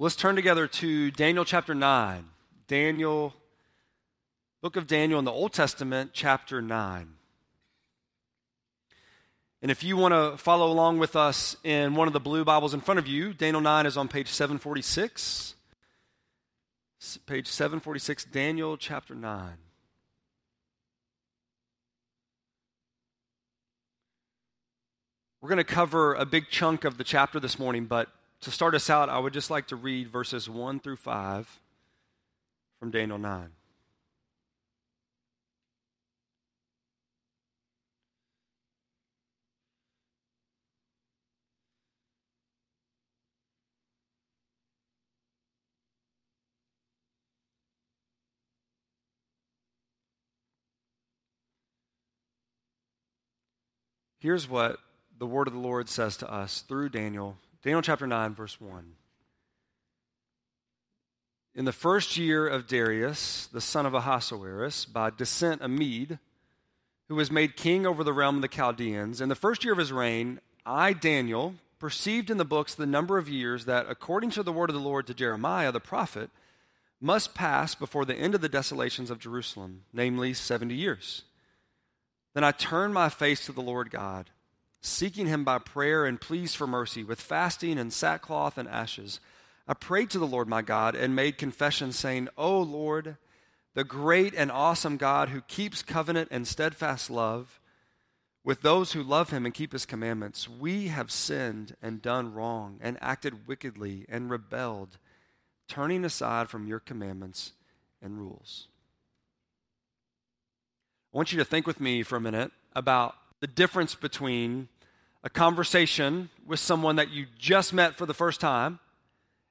Let's turn together to Daniel chapter 9. Daniel, book of Daniel in the Old Testament, chapter 9. And if you want to follow along with us in one of the blue Bibles in front of you, Daniel 9 is on page 746. Page 746, Daniel chapter 9. We're going to cover a big chunk of the chapter this morning, but to start us out, I would just like to read verses 1 through 5 from Daniel 9. Here's what the word of the Lord says to us through Daniel Daniel chapter 9, verse 1. In the first year of Darius, the son of Ahasuerus, by descent a Mede, who was made king over the realm of the Chaldeans, in the first year of his reign, I, Daniel, perceived in the books the number of years that, according to the word of the Lord to Jeremiah the prophet, must pass before the end of the desolations of Jerusalem, namely 70 years. Then I turned my face to the Lord God seeking him by prayer and pleas for mercy, with fasting and sackcloth and ashes. I prayed to the Lord my God and made confession, saying, O Lord, the great and awesome God who keeps covenant and steadfast love with those who love him and keep his commandments, we have sinned and done wrong and acted wickedly and rebelled, turning aside from your commandments and rules. I want you to think with me for a minute about the difference between a conversation with someone that you just met for the first time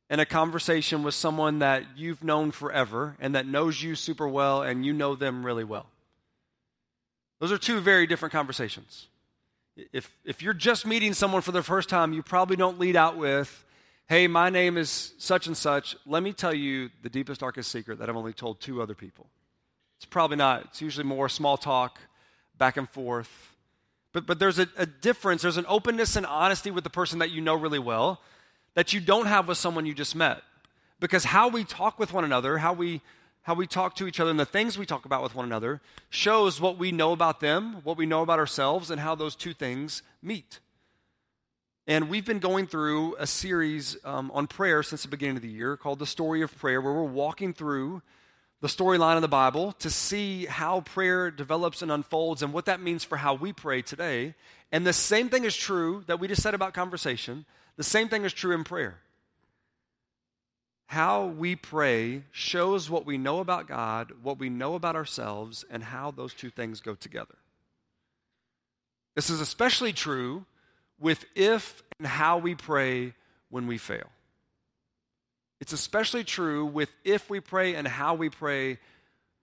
and a conversation with someone that you've known forever and that knows you super well and you know them really well. Those are two very different conversations. If, if you're just meeting someone for the first time, you probably don't lead out with, hey, my name is such and such. Let me tell you the deepest, darkest secret that I've only told two other people. It's probably not. It's usually more small talk, back and forth. But, but there's a, a difference, there's an openness and honesty with the person that you know really well that you don't have with someone you just met. Because how we talk with one another, how we how we talk to each other and the things we talk about with one another shows what we know about them, what we know about ourselves, and how those two things meet. And we've been going through a series um, on prayer since the beginning of the year called The Story of Prayer, where we're walking through the storyline of the Bible to see how prayer develops and unfolds and what that means for how we pray today. And the same thing is true that we just said about conversation. The same thing is true in prayer. How we pray shows what we know about God, what we know about ourselves, and how those two things go together. This is especially true with if and how we pray when we fail. It's especially true with if we pray and how we pray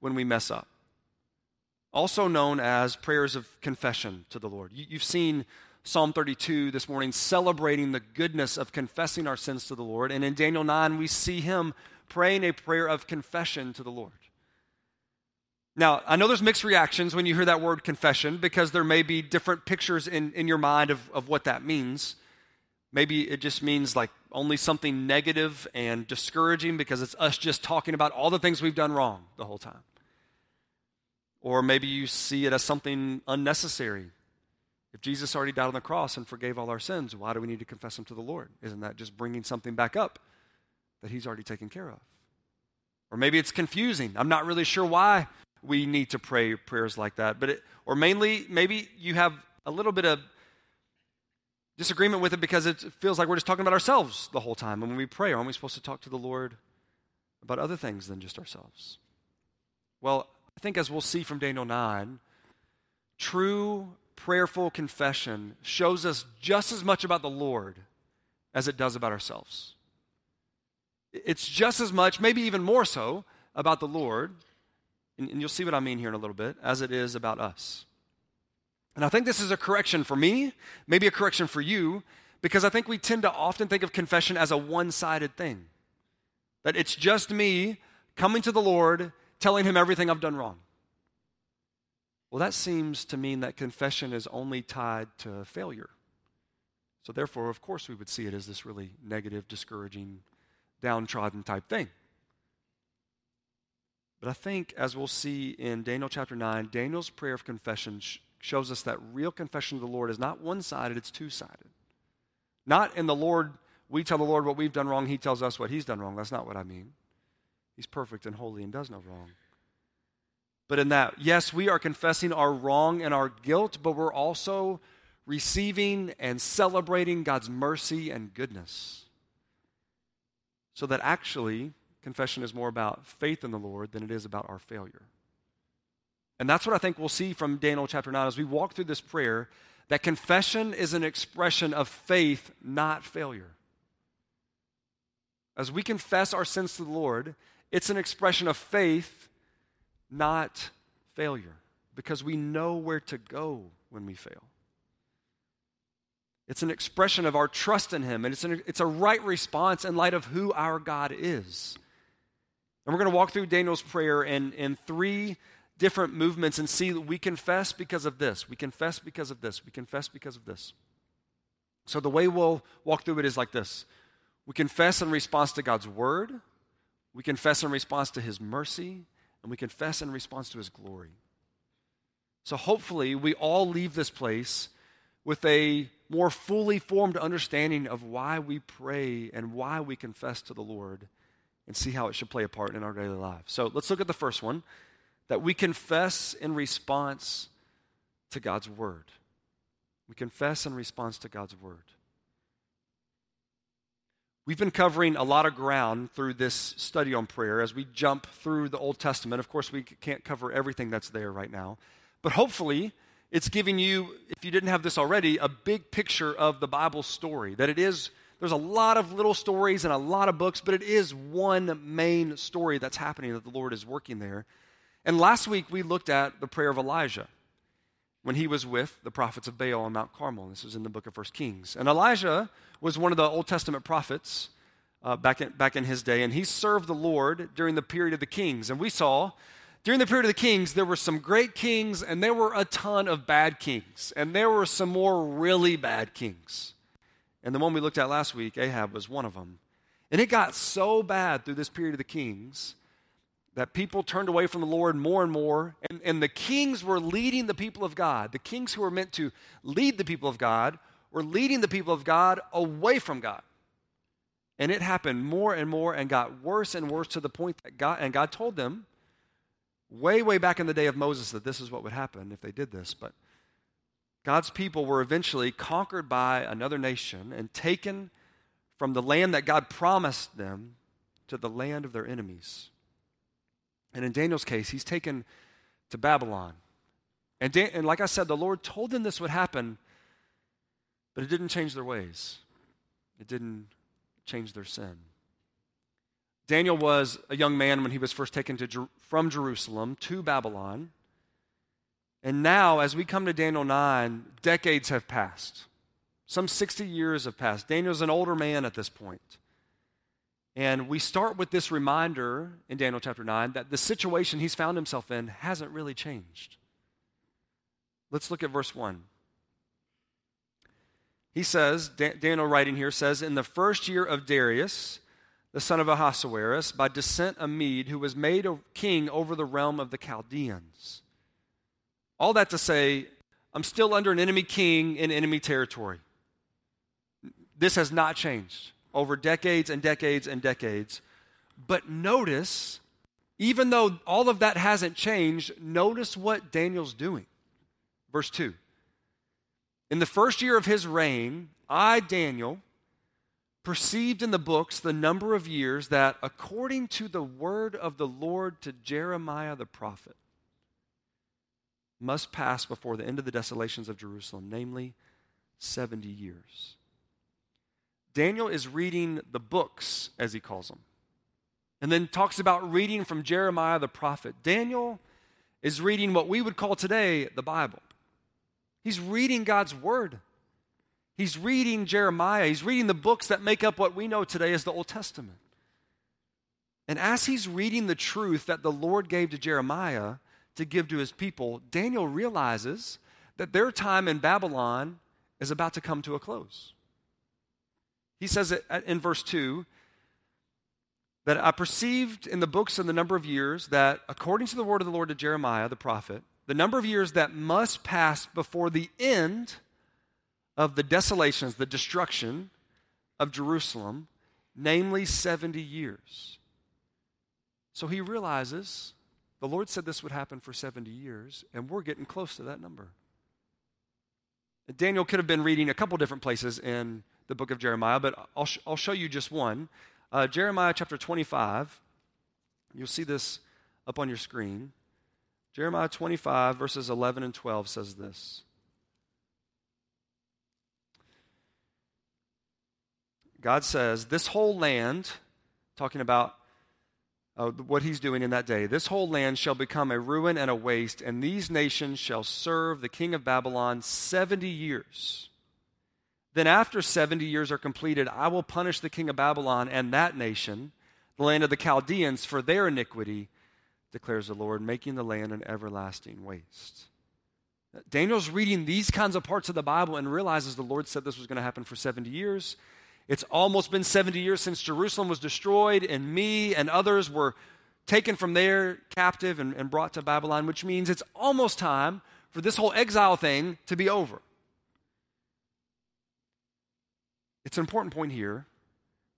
when we mess up. Also known as prayers of confession to the Lord. You've seen Psalm 32 this morning celebrating the goodness of confessing our sins to the Lord. And in Daniel 9, we see him praying a prayer of confession to the Lord. Now, I know there's mixed reactions when you hear that word confession because there may be different pictures in, in your mind of, of what that means. Maybe it just means like only something negative and discouraging because it's us just talking about all the things we've done wrong the whole time. Or maybe you see it as something unnecessary. If Jesus already died on the cross and forgave all our sins, why do we need to confess them to the Lord? Isn't that just bringing something back up that He's already taken care of? Or maybe it's confusing. I'm not really sure why we need to pray prayers like that. But it, or mainly, maybe you have a little bit of disagreement with it because it feels like we're just talking about ourselves the whole time. And when we pray, aren't we supposed to talk to the Lord about other things than just ourselves? Well, I think as we'll see from Daniel 9, true prayerful confession shows us just as much about the Lord as it does about ourselves. It's just as much, maybe even more so, about the Lord, and, you'll see what I mean here in a little bit, as it is about us. And I think this is a correction for me, maybe a correction for you, because I think we tend to often think of confession as a one sided thing. That it's just me coming to the Lord, telling him everything I've done wrong. Well, that seems to mean that confession is only tied to failure. So, therefore, of course, we would see it as this really negative, discouraging downtrodden type thing. But I think, as we'll see in Daniel chapter 9, Daniel's prayer of confession shows us that real confession of the Lord is not one sided, it's two sided. Not in the Lord, we tell the Lord what we've done wrong, He tells us what He's done wrong. That's not what I mean. He's perfect and holy and does no wrong. But in that, yes, we are confessing our wrong and our guilt, but we're also receiving and celebrating God's mercy and goodness. So that actually, confession is more about faith in the Lord than it is about our failure. And that's what I think we'll see from Daniel chapter 9 as we walk through this prayer that confession is an expression of faith, not failure. As we confess our sins to the Lord, it's an expression of faith, not failure, because we know where to go when we fail. It's an expression of our trust in Him, and it's, an, it's a right response in light of who our God is. And we're going to walk through Daniel's prayer in, in three different movements and see that we confess because of this, we confess because of this, we confess because of this. So the way we'll walk through it is like this we confess in response to God's word, we confess in response to his mercy, and we confess in response to his glory. So hopefully, we all leave this place with a more fully formed understanding of why we pray and why we confess to the Lord and see how it should play a part in our daily lives. So let's look at the first one that we confess in response to God's word. We confess in response to God's word. We've been covering a lot of ground through this study on prayer as we jump through the Old Testament. Of course, we can't cover everything that's there right now, but hopefully, it's giving you, if you didn't have this already, a big picture of the Bible story. That it is there's a lot of little stories and a lot of books, but it is one main story that's happening that the Lord is working there. And last week we looked at the prayer of Elijah when he was with the prophets of Baal on Mount Carmel. This was in the book of 1 Kings. And Elijah was one of the Old Testament prophets uh, back, in, back in his day, and he served the Lord during the period of the kings. And we saw during the period of the kings, there were some great kings, and there were a ton of bad kings. And there were some more really bad kings. And the one we looked at last week, Ahab, was one of them. And it got so bad through this period of the kings that people turned away from the Lord more and more. And, and the kings were leading the people of God. The kings who were meant to lead the people of God were leading the people of God away from God. And it happened more and more and got worse and worse to the point that God, and God told them way, way back in the day of Moses that this is what would happen if they did this. But God's people were eventually conquered by another nation and taken from the land that God promised them to the land of their enemies. And in Daniel's case, he's taken to Babylon. And, Dan- and like I said, the Lord told them this would happen, but it didn't change their ways, it didn't change their sin. Daniel was a young man when he was first taken to, from Jerusalem to Babylon. And now, as we come to Daniel 9, decades have passed. Some 60 years have passed. Daniel's an older man at this point. And we start with this reminder in Daniel chapter 9 that the situation he's found himself in hasn't really changed. Let's look at verse 1. He says, Daniel writing here says, In the first year of Darius, the son of Ahasuerus, by descent a Mede, who was made king over the realm of the Chaldeans. All that to say, I'm still under an enemy king in enemy territory. This has not changed over decades and decades and decades. But notice, even though all of that hasn't changed, notice what Daniel's doing. Verse 2 In the first year of his reign, I, Daniel, perceived in the books the number of years that, according to the word of the Lord to Jeremiah the prophet, must pass before the end of the desolations of Jerusalem, namely 70 years. Daniel is reading the books, as he calls them, and then talks about reading from Jeremiah the prophet. Daniel is reading what we would call today the Bible. He's reading God's word. He's reading Jeremiah. He's reading the books that make up what we know today as the Old Testament. And as he's reading the truth that the Lord gave to Jeremiah, to give to his people, Daniel realizes that their time in Babylon is about to come to a close. He says it uh, in verse 2 that I perceived in the books in the number of years that, according to the word of the Lord to Jeremiah the prophet, the number of years that must pass before the end of the desolations, the destruction of Jerusalem, namely 70 years. So he realizes the Lord said this would happen for 70 years, and we're getting close to that number. Daniel could have been reading a couple different places in the book of Jeremiah, but I'll, sh- I'll show you just one. Uh, Jeremiah chapter 25. You'll see this up on your screen. Jeremiah 25, verses 11 and 12 says this. God says, This whole land, talking about uh, what he's doing in that day, this whole land shall become a ruin and a waste, and these nations shall serve the king of Babylon 70 years. Then, after 70 years are completed, I will punish the king of Babylon and that nation, the land of the Chaldeans, for their iniquity, declares the Lord, making the land an everlasting waste. Daniel's reading these kinds of parts of the Bible and realizes the Lord said this was going to happen for 70 years. It's almost been 70 years since Jerusalem was destroyed, and me and others were taken from there captive and, and brought to Babylon, which means it's almost time for this whole exile thing to be over. It's an important point here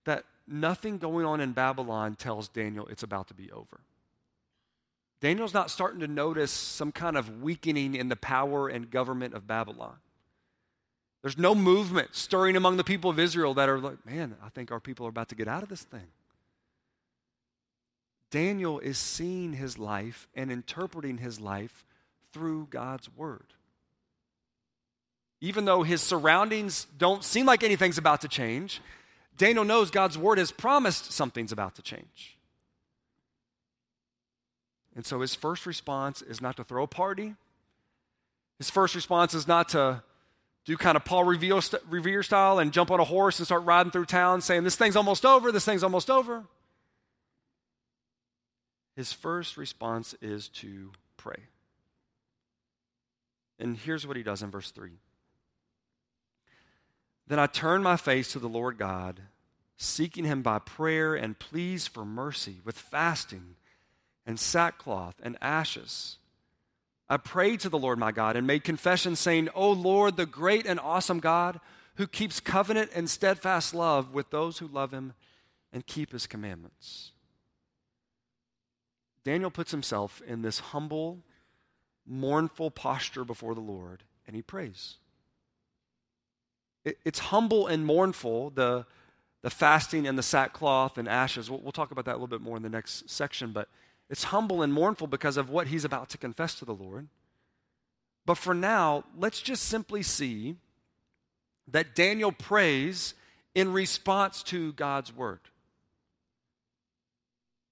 that nothing going on in Babylon tells Daniel it's about to be over. Daniel's not starting to notice some kind of weakening in the power and government of Babylon. There's no movement stirring among the people of Israel that are like, man, I think our people are about to get out of this thing. Daniel is seeing his life and interpreting his life through God's word. Even though his surroundings don't seem like anything's about to change, Daniel knows God's word has promised something's about to change. And so his first response is not to throw a party. His first response is not to do kind of Paul Revere style and jump on a horse and start riding through town saying, This thing's almost over, this thing's almost over. His first response is to pray. And here's what he does in verse 3 Then I turned my face to the Lord God, seeking him by prayer and pleas for mercy with fasting and sackcloth and ashes. I prayed to the Lord my God and made confession, saying, O Lord, the great and awesome God, who keeps covenant and steadfast love with those who love him and keep his commandments. Daniel puts himself in this humble, mournful posture before the Lord, and he prays. It's humble and mournful, the, the fasting and the sackcloth and ashes. We'll, we'll talk about that a little bit more in the next section, but it's humble and mournful because of what he's about to confess to the Lord. But for now, let's just simply see that Daniel prays in response to God's word,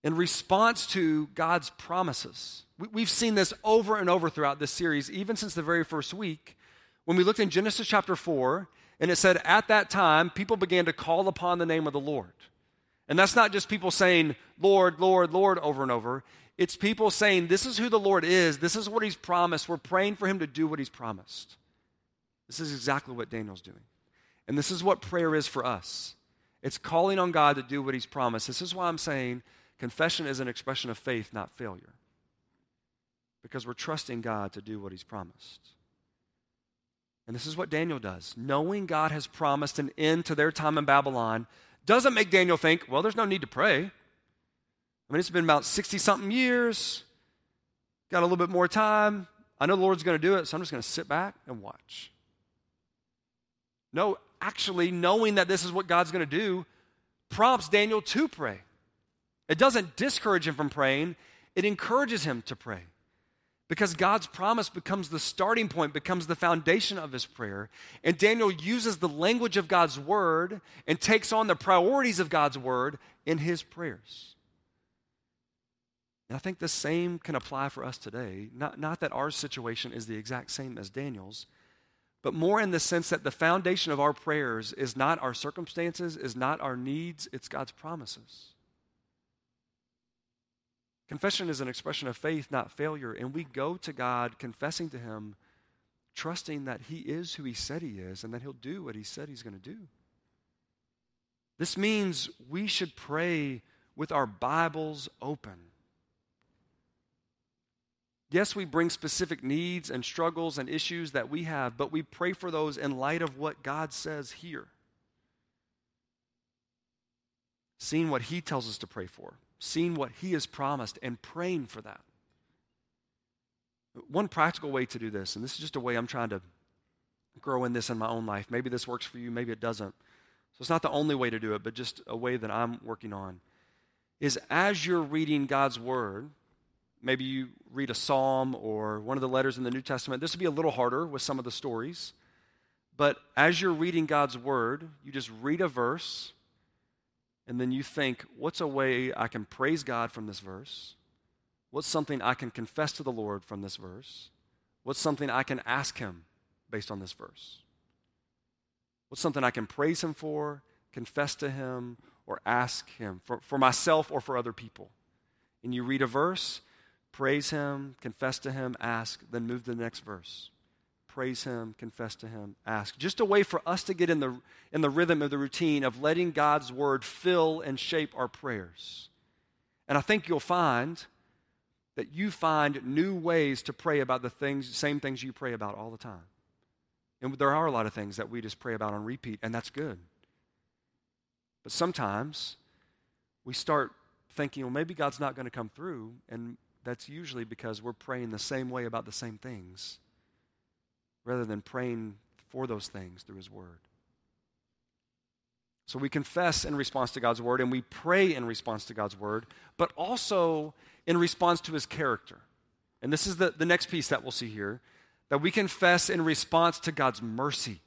in response to God's promises. We've seen this over and over throughout this series, even since the very first week, when we looked in Genesis chapter 4, and it said, At that time, people began to call upon the name of the Lord. And that's not just people saying, Lord, Lord, Lord, over and over. It's people saying, This is who the Lord is. This is what He's promised. We're praying for Him to do what He's promised. This is exactly what Daniel's doing. And this is what prayer is for us it's calling on God to do what He's promised. This is why I'm saying confession is an expression of faith, not failure. Because we're trusting God to do what He's promised. And this is what Daniel does. Knowing God has promised an end to their time in Babylon, doesn't make Daniel think, well, there's no need to pray. I mean, it's been about 60 something years, got a little bit more time. I know the Lord's going to do it, so I'm just going to sit back and watch. No, actually, knowing that this is what God's going to do prompts Daniel to pray. It doesn't discourage him from praying, it encourages him to pray. Because God's promise becomes the starting point, becomes the foundation of his prayer. And Daniel uses the language of God's word and takes on the priorities of God's word in his prayers. And I think the same can apply for us today. Not, not that our situation is the exact same as Daniel's, but more in the sense that the foundation of our prayers is not our circumstances, is not our needs, it's God's promises. Confession is an expression of faith, not failure. And we go to God confessing to Him, trusting that He is who He said He is and that He'll do what He said He's going to do. This means we should pray with our Bibles open. Yes, we bring specific needs and struggles and issues that we have, but we pray for those in light of what God says here. Seeing what He tells us to pray for, seeing what He has promised, and praying for that. One practical way to do this, and this is just a way I'm trying to grow in this in my own life. Maybe this works for you, maybe it doesn't. So it's not the only way to do it, but just a way that I'm working on. Is as you're reading God's Word, maybe you read a psalm or one of the letters in the New Testament. This would be a little harder with some of the stories. But as you're reading God's Word, you just read a verse and then you think, what's a way I can praise God from this verse? What's something I can confess to the Lord from this verse? What's something I can ask Him based on this verse? What's something I can praise Him for, confess to Him, or ask Him for, for myself or for other people? And you read a verse, praise Him, confess to Him, ask, then move to the next verse. Praise Him, confess to Him, ask. Just a way for us to get in the, in the rhythm of the routine of letting God's Word fill and shape our prayers. And I think you'll find that you find new ways to pray about the things, same things you pray about all the time. And there are a lot of things that we just pray about on repeat, and that's good. But sometimes we start thinking, well, maybe God's not going to come through, and that's usually because we're praying the same way about the same things rather than praying for those things through His Word. So we confess in response to God's Word and we pray in response to God's Word, but also in response to his character. And this is the, the next piece that we'll see here that we confess in response to God's mercy.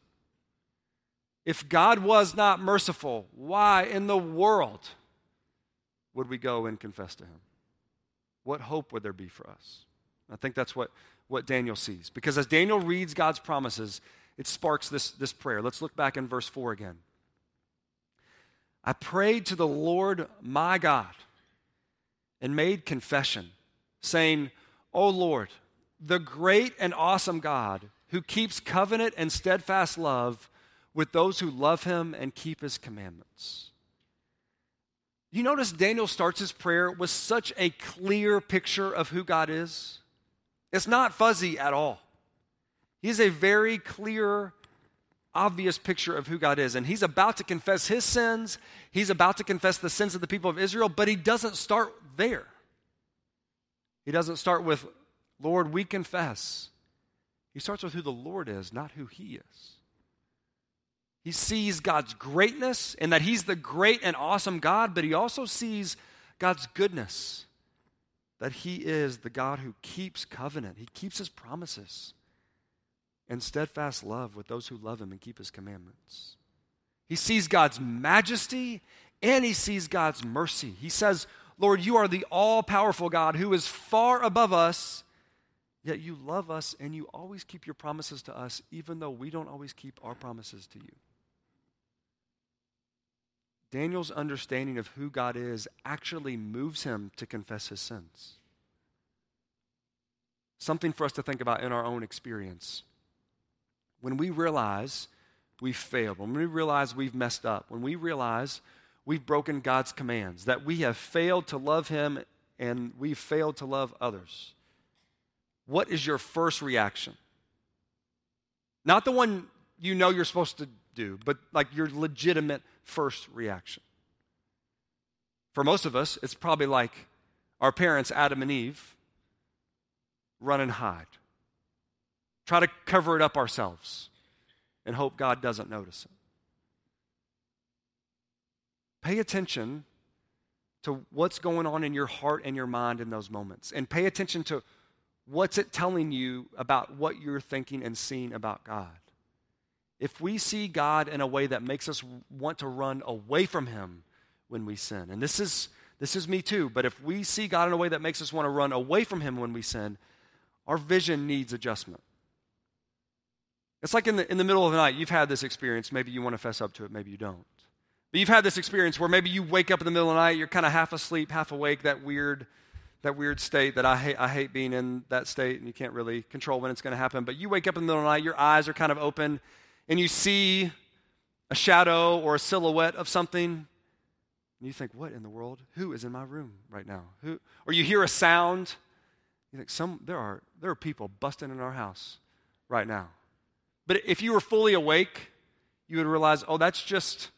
If God was not merciful, why in the world would we go and confess to him? What hope would there be for us? I think that's what, what Daniel sees. Because as Daniel reads God's promises, it sparks this, this prayer. Let's look back in verse 4 again. I prayed to the Lord my God and made confession, saying, O Lord, the great and awesome God who keeps covenant and steadfast love with those who love him and keep his commandments. You notice Daniel starts his prayer with such a clear picture of who God is. It's not fuzzy at all. He's a very clear, obvious picture of who God is. And he's about to confess his sins, he's about to confess the sins of the people of Israel, but he doesn't start there. He doesn't start with, Lord, we confess. He starts with who the Lord is, not who he is. He sees God's greatness and that he's the great and awesome God, but he also sees God's goodness, that he is the God who keeps covenant, he keeps his promises, and steadfast love with those who love him and keep his commandments. He sees God's majesty and he sees God's mercy. He says, Lord, you are the all powerful God who is far above us, yet you love us and you always keep your promises to us, even though we don't always keep our promises to you. Daniel's understanding of who God is actually moves him to confess his sins. Something for us to think about in our own experience. When we realize we've failed, when we realize we've messed up, when we realize we've broken God's commands, that we have failed to love Him and we've failed to love others. What is your first reaction? Not the one you know you're supposed to do, but like your legitimate first reaction. For most of us, it's probably like our parents, Adam and Eve, run and hide. Try to cover it up ourselves and hope God doesn't notice it. Pay attention to what's going on in your heart and your mind in those moments. And pay attention to what's it telling you about what you're thinking and seeing about God. If we see God in a way that makes us want to run away from Him when we sin, and this is, this is me too, but if we see God in a way that makes us want to run away from Him when we sin, our vision needs adjustment. It's like in the, in the middle of the night, you've had this experience. Maybe you want to fess up to it, maybe you don't. But you've had this experience where maybe you wake up in the middle of the night, you're kind of half asleep, half awake, that weird, that weird state that I hate, I hate being in that state, and you can't really control when it's going to happen. But you wake up in the middle of the night, your eyes are kind of open, and you see a shadow or a silhouette of something, And you think, what in the world? Who is in my room right now? Who? Or you hear a sound. You think, some, there, are, there are people busting in our house right now. But if you were fully awake, you would realize, oh, that's just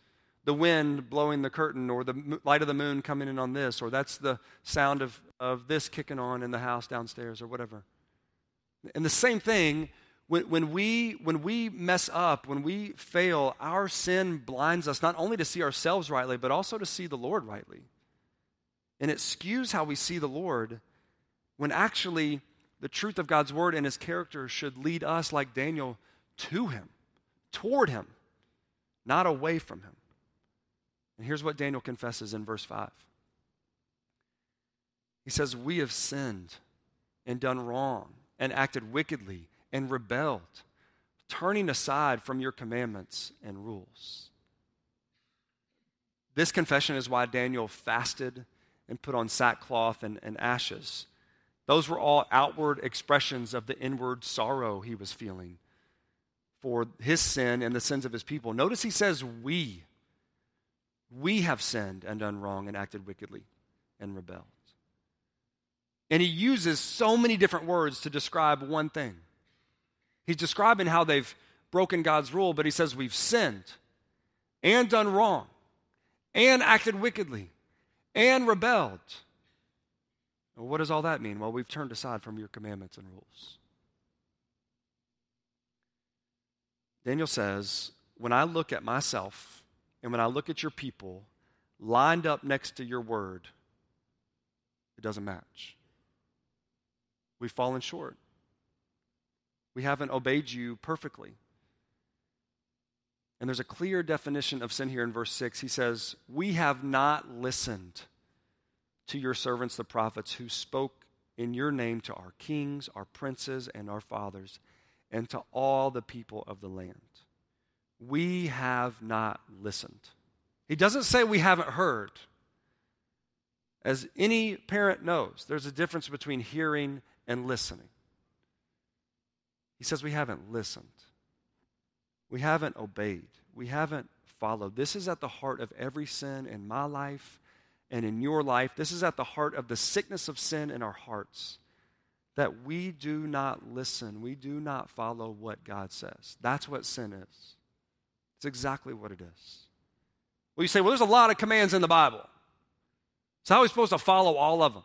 the wind blowing the curtain or the light of the moon coming in on this, or that's the sound of, of this kicking on in the house downstairs or whatever. And the same thing, when, when, we, when we mess up, when we fail, our sin blinds us not only to see ourselves rightly, but also to see the Lord rightly. And it skews how we see the Lord when actually the truth of God's word and his character should lead us, like Daniel, to him, toward him, not away from him. And here's what Daniel confesses in verse 5. He says, We have sinned and done wrong and acted wickedly and rebelled, turning aside from your commandments and rules. This confession is why Daniel fasted and put on sackcloth and, and ashes. Those were all outward expressions of the inward sorrow he was feeling for his sin and the sins of his people. Notice he says, We. We have sinned and done wrong and acted wickedly and rebelled. And he uses so many different words to describe one thing. He's describing how they've broken God's rule, but he says we've sinned and done wrong and acted wickedly and rebelled. Well, what does all that mean? Well, we've turned aside from your commandments and rules. Daniel says, when I look at myself and when I look at your people lined up next to your word, it doesn't match. We've fallen short. We haven't obeyed you perfectly. And there's a clear definition of sin here in verse 6. He says, We have not listened to your servants, the prophets, who spoke in your name to our kings, our princes, and our fathers, and to all the people of the land we have not listened. He doesn't say we haven't heard. As any parent knows, there's a difference between hearing and listening. He says we haven't listened. We haven't obeyed. We haven't followed. This is at the heart of every sin in my life and in your life. This is at the heart of the sickness of sin in our hearts. That we do not listen. We do not follow what God says. That's what sin is. It's exactly what it is. Well, you say, well, there's a lot of commands in the Bible. So, how are we supposed to follow all of them?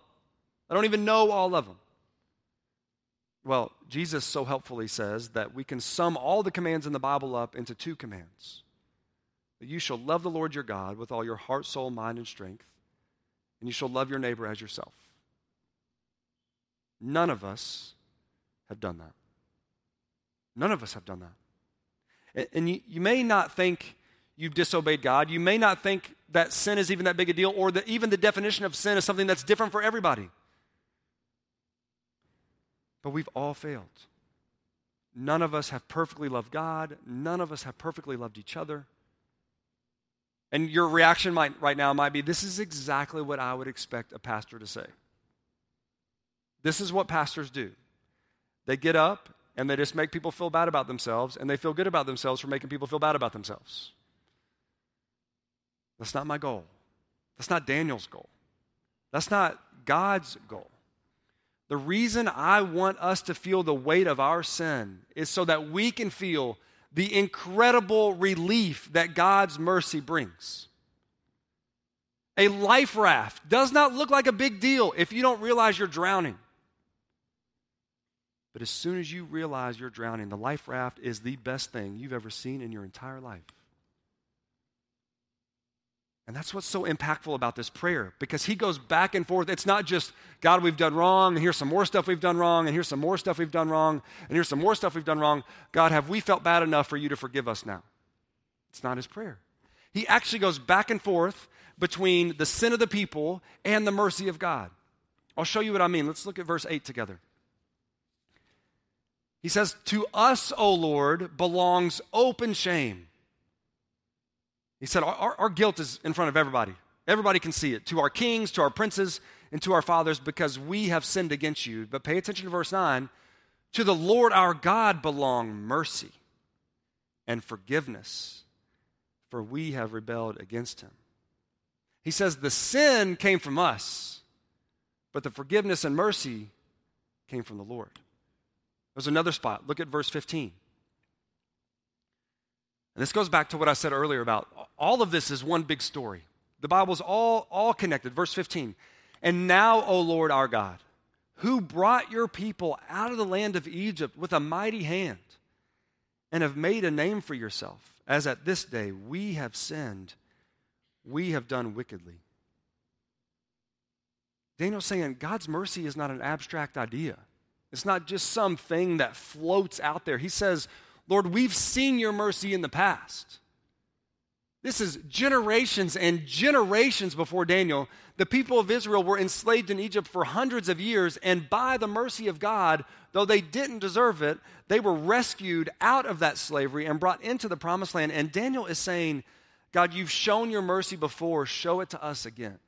I don't even know all of them. Well, Jesus so helpfully says that we can sum all the commands in the Bible up into two commands that you shall love the Lord your God with all your heart, soul, mind, and strength, and you shall love your neighbor as yourself. None of us have done that. None of us have done that. And you, may not think you've disobeyed God. You may not think that sin is even that big a deal, or that even the definition of sin is something that's different for everybody. But we've all failed. None of us have perfectly loved God. None of us have perfectly loved each other. And your reaction might, right now might be this is exactly what I would expect a pastor to say. This is what pastors do. They get up and they just make people feel bad about themselves, and they feel good about themselves for making people feel bad about themselves. That's not my goal. That's not Daniel's goal. That's not God's goal. The reason I want us to feel the weight of our sin is so that we can feel the incredible relief that God's mercy brings. A life raft does not look like a big deal if you don't realize you're drowning. But as soon as you realize you're drowning, the life raft is the best thing you've ever seen in your entire life. And that's what's so impactful about this prayer because he goes back and forth. It's not just, God, we've done wrong, and here's some more stuff we've done wrong, and here's some more stuff we've done wrong, and here's some more stuff we've done wrong. God, have we felt bad enough for you to forgive us now? It's not his prayer. He actually goes back and forth between the sin of the people and the mercy of God. I'll show you what I mean. Let's look at verse 8 together. He says, To us, O Lord, belongs open shame. He said, our, our, guilt is in front of everybody. Everybody can see it. To our kings, to our princes, and to our fathers, because we have sinned against you. But pay attention to verse 9. To the Lord our God belong mercy and forgiveness, for we have rebelled against him. He says the sin came from us, but the forgiveness and mercy came from the Lord. There's another spot. Look at verse 15. And this goes back to what I said earlier about all of this is one big story. The Bible's all, all connected. Verse 15. And now, O Lord our God, who brought your people out of the land of Egypt with a mighty hand and have made a name for yourself, as at this day we have sinned, we have done wickedly. Daniel's saying God's mercy is not an abstract idea. It's not just something that floats out there. He says, Lord, we've seen your mercy in the past. This is generations and generations before Daniel. The people of Israel were enslaved in Egypt for hundreds of years, and by the mercy of God, though they didn't deserve it, they were rescued out of that slavery and brought into the promised land. And Daniel is saying, God, you've shown your mercy before, show it to us again.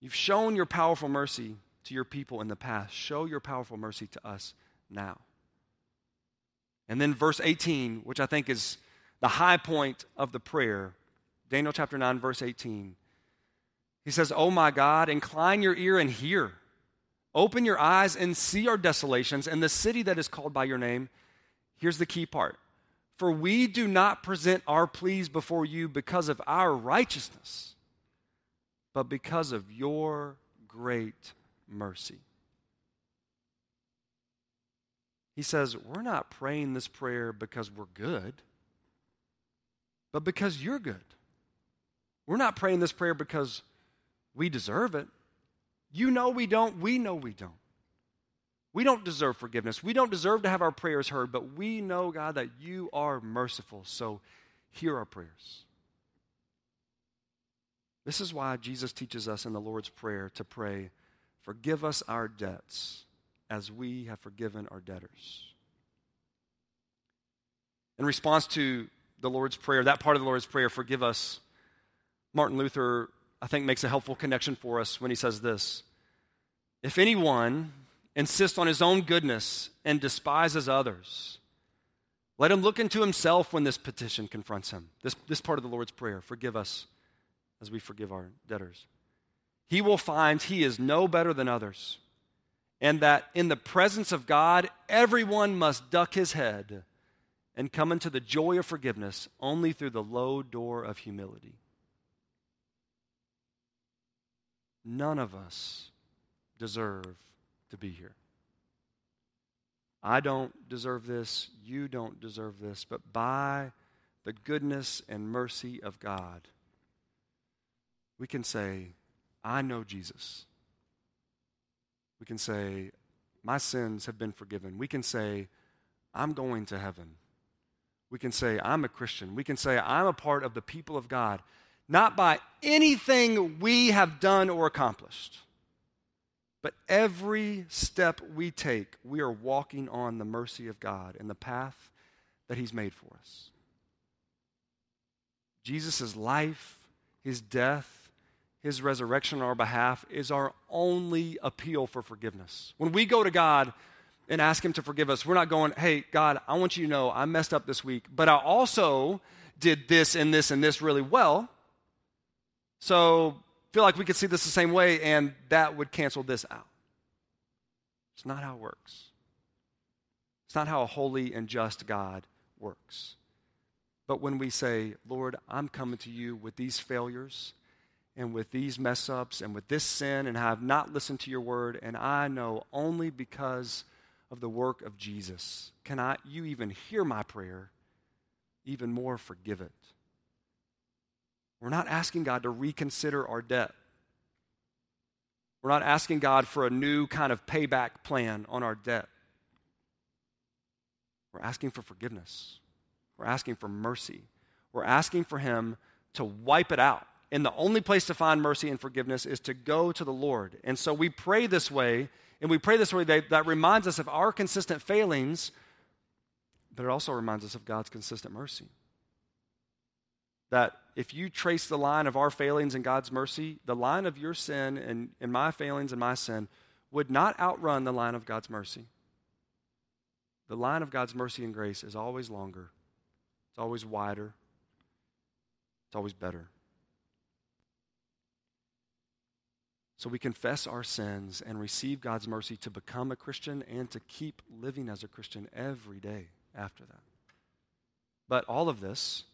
You've shown your powerful mercy to your people in the past, show your powerful mercy to us now. And then verse 18, which I think is the high point of the prayer, Daniel chapter 9, verse 18. He says, Oh my God, incline your ear and hear. Open your eyes and see our desolations and the city that is called by your name. Here's the key part For we do not present our pleas before you because of our righteousness, but because of your great mercy. He says, We're not praying this prayer because we're good, but because you're good. We're not praying this prayer because we deserve it. You know we don't. We know we don't. We don't deserve forgiveness. We don't deserve to have our prayers heard, but we know, God, that you are merciful. So hear our prayers. This is why Jesus teaches us in the Lord's Prayer to pray, Forgive us our debts as we have forgiven our debtors. In response to the Lord's Prayer, that part of the Lord's Prayer, forgive us, Martin Luther, I think, makes a helpful connection for us when he says this If anyone insists on his own goodness and despises others, let him look into himself when this petition confronts him. This, this part of the Lord's Prayer, forgive us as we forgive our debtors. He will find he is no better than others and that in the presence of God, everyone must duck his head and come into the joy of forgiveness only through the low door of humility. None of us deserve to be here. I don't deserve this. You don't deserve this. But by the goodness and mercy of God, we can say, I know Jesus. We can say, My sins have been forgiven. We can say, I'm going to heaven. We can say, I'm a Christian. We can say, I'm a part of the people of God, not by anything we have done or accomplished, but every step we take, we are walking on the mercy of God and the path that He's made for us. Jesus' life, His death, his resurrection on our behalf is our only appeal for forgiveness. When we go to God and ask Him to forgive us, we're not going, hey, God, I want you to know I messed up this week, but I also did this and this and this really well. So feel like we could see this the same way, and that would cancel this out. It's not how it works. It's not how a holy and just God works. But when we say, Lord, I'm coming to you with these failures, and with these mess ups and with this sin and I have not listened to your word. And I know only because of the work of Jesus can I, you even hear my prayer, even more forgive it. We're not asking God to reconsider our debt. We're not asking God for a new kind of payback plan on our debt. We're asking for forgiveness. We're asking for mercy. We're asking for Him to wipe it out and the only place to find mercy and forgiveness is to go to the Lord. And so we pray this way, and we pray this way that, that reminds us of our consistent failings, but it also reminds us of God's consistent mercy. That if you trace the line of our failings and God's mercy, the line of your sin and, and my failings and my sin would not outrun the line of God's mercy. The line of God's mercy and grace is always longer, it's always wider, it's always better. So we confess our sins and receive God's mercy to become a Christian and to keep living as a Christian every day after that. But all of this,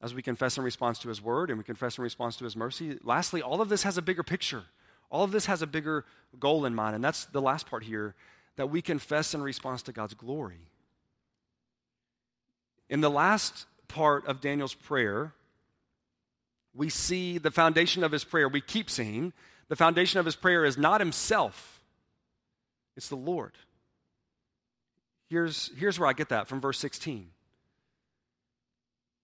as we confess in response to His word and we confess in response to His mercy, lastly, all of this has a bigger picture. All of this has a bigger goal in mind. And that's the last part here that we confess in response to God's glory. In the last part of Daniel's prayer, we see the foundation of his prayer. We keep seeing the foundation of his prayer is not himself, it's the Lord. Here's, here's where I get that from verse 16.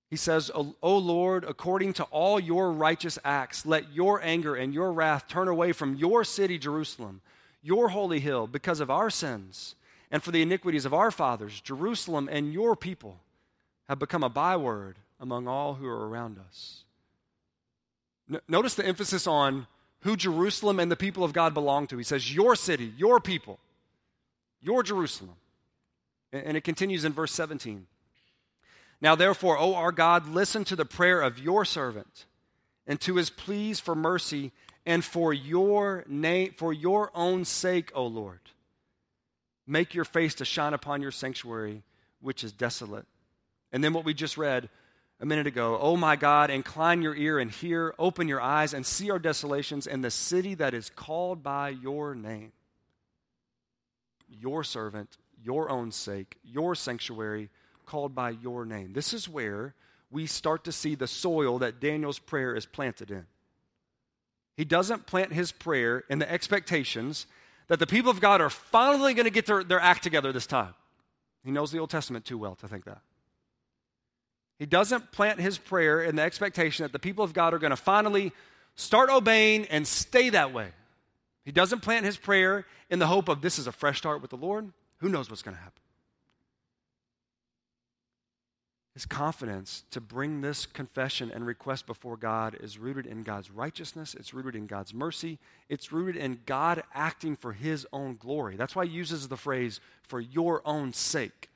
He says, O Lord, according to all your righteous acts, let your anger and your wrath turn away from your city, Jerusalem, your holy hill, because of our sins and for the iniquities of our fathers. Jerusalem and your people have become a byword among all who are around us. notice the emphasis on who Jerusalem and the people of God belong to. He says, Your city, your people, your Jerusalem. And it continues in verse 17. Now, therefore, O our God, listen to the prayer of your servant and to his pleas for mercy and for your name, for your own sake, O Lord. Make your face to shine upon your sanctuary, which is desolate. And then what we just read, a minute ago. Oh my God, incline your ear and hear, open your eyes and see our desolations and the city that is called by your name. Your servant, your own sake, your sanctuary, called by your name. This is where we start to see the soil that Daniel's prayer is planted in. He doesn't plant his prayer in the expectations that the people of God are finally going to get their, their act together this time. He knows the Old Testament too well to think that. He doesn't plant his prayer in the expectation that the people of God are going to finally start obeying and stay that way. He doesn't plant his prayer in the hope of this is a fresh start with the Lord. Who knows what's going to happen? His confidence to bring this confession and request before God is rooted in God's righteousness, it's rooted in God's mercy, it's rooted in God acting for his own glory. That's why he uses the phrase, for your own sake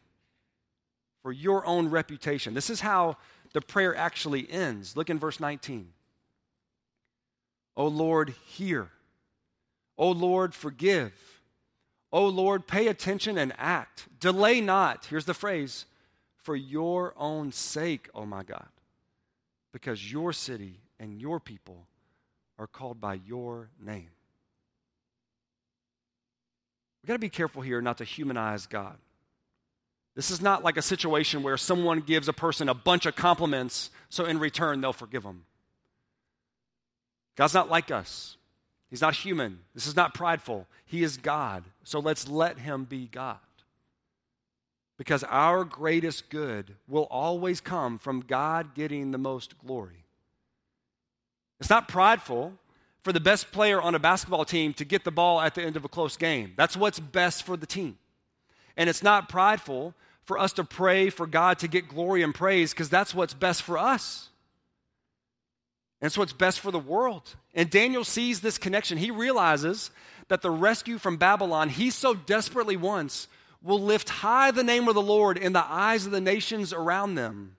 for your own reputation. This is how the prayer actually ends. Look in verse 19. O Lord, hear. O Lord, forgive. O Lord, pay attention and act. Delay not. Here's the phrase for your own sake, O my God, because your city and your people are called by your name. We've got to be careful here not to humanize God. This is not like a situation where someone gives a person a bunch of compliments, so in return they'll forgive them. God's not like us. He's not human. This is not prideful. He is God. So let's let him be God. Because our greatest good will always come from God getting the most glory. It's not prideful for the best player on a basketball team to get the ball at the end of a close game. That's what's best for the team. And it's not prideful for us to pray for God to get glory and praise because that's what's best for us. And it's what's best for the world. And Daniel sees this connection. He realizes that the rescue from Babylon he so desperately wants will lift high the name of the Lord in the eyes of the nations around them.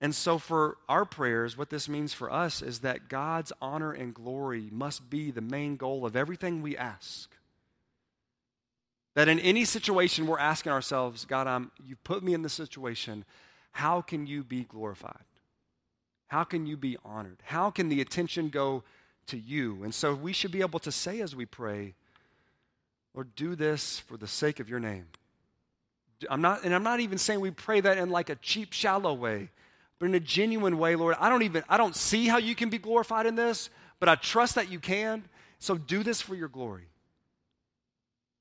And so, for our prayers, what this means for us is that God's honor and glory must be the main goal of everything we ask. That in any situation we're asking ourselves, God, um, I'm, you put me in this situation. How can you be glorified? How can you be honored? How can the attention go to you? And so we should be able to say as we pray, Lord, do this for the sake of your name. I'm not, and I'm not even saying we pray that in like a cheap, shallow way, but in a genuine way, Lord. I don't even, I don't see how you can be glorified in this, but I trust that you can. So do this for your glory.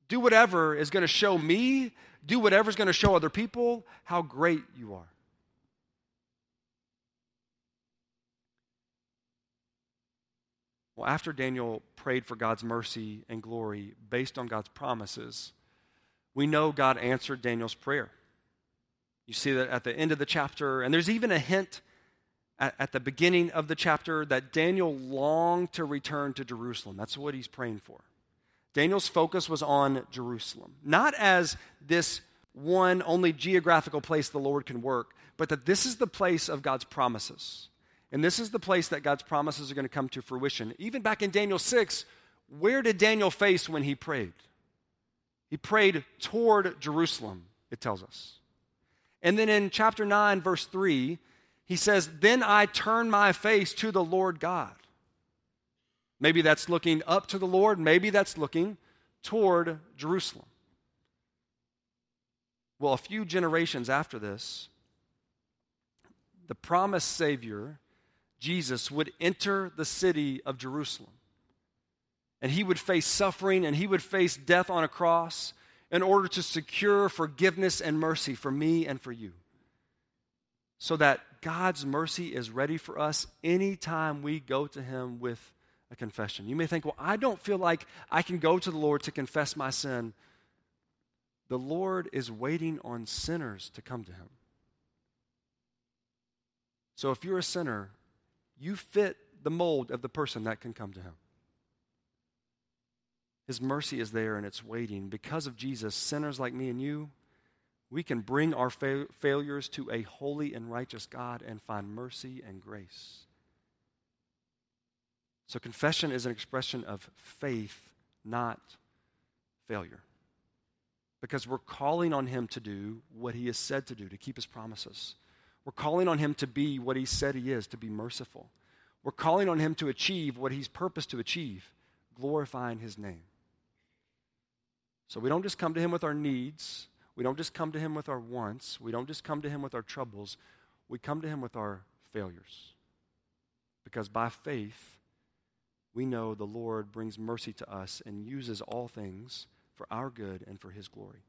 Do whatever is going to show me, do whatever is going to show other people how great you are. Well, after Daniel prayed for God's mercy and glory based on God's promises, we know God answered Daniel's prayer. You see that at the end of the chapter, and there's even a hint at, at, the beginning of the chapter that Daniel longed to return to Jerusalem. That's what he's praying for. Daniel's focus was on Jerusalem, not as this one only geographical place the Lord can work, but that this is the place of God's promises. And this is the place that God's promises are going to come to fruition. Even back in Daniel 6, where did Daniel face when he prayed? He prayed toward Jerusalem, it tells us. And then in chapter 9, verse 3, he says, Then I turn my face to the Lord God. Maybe that's looking up to the Lord, maybe that's looking toward Jerusalem. Well, a few generations after this, the promised Savior, Jesus, would enter the city of Jerusalem. And he would face suffering and he would face death on a cross in order to secure forgiveness and mercy for me and for you. So that God's mercy is ready for us anytime we go to him with a confession. You may think, well, I don't feel like I can go to the Lord to confess my sin. The Lord is waiting on sinners to come to him. So if you're a sinner, you fit the mold of the person that can come to him. His mercy is there and it's waiting. Because of Jesus, sinners like me and you, we can bring our fa- failures to a holy and righteous God and find mercy and grace. So, confession is an expression of faith, not failure. Because we're calling on Him to do what He has said to do, to keep His promises. We're calling on Him to be what He said He is, to be merciful. We're calling on Him to achieve what He's purposed to achieve, glorifying His name. So, we don't just come to Him with our needs, we don't just come to Him with our wants, we don't just come to Him with our troubles, we come to Him with our failures. Because by faith, we know the Lord brings mercy to us and uses all things for our good and for his glory.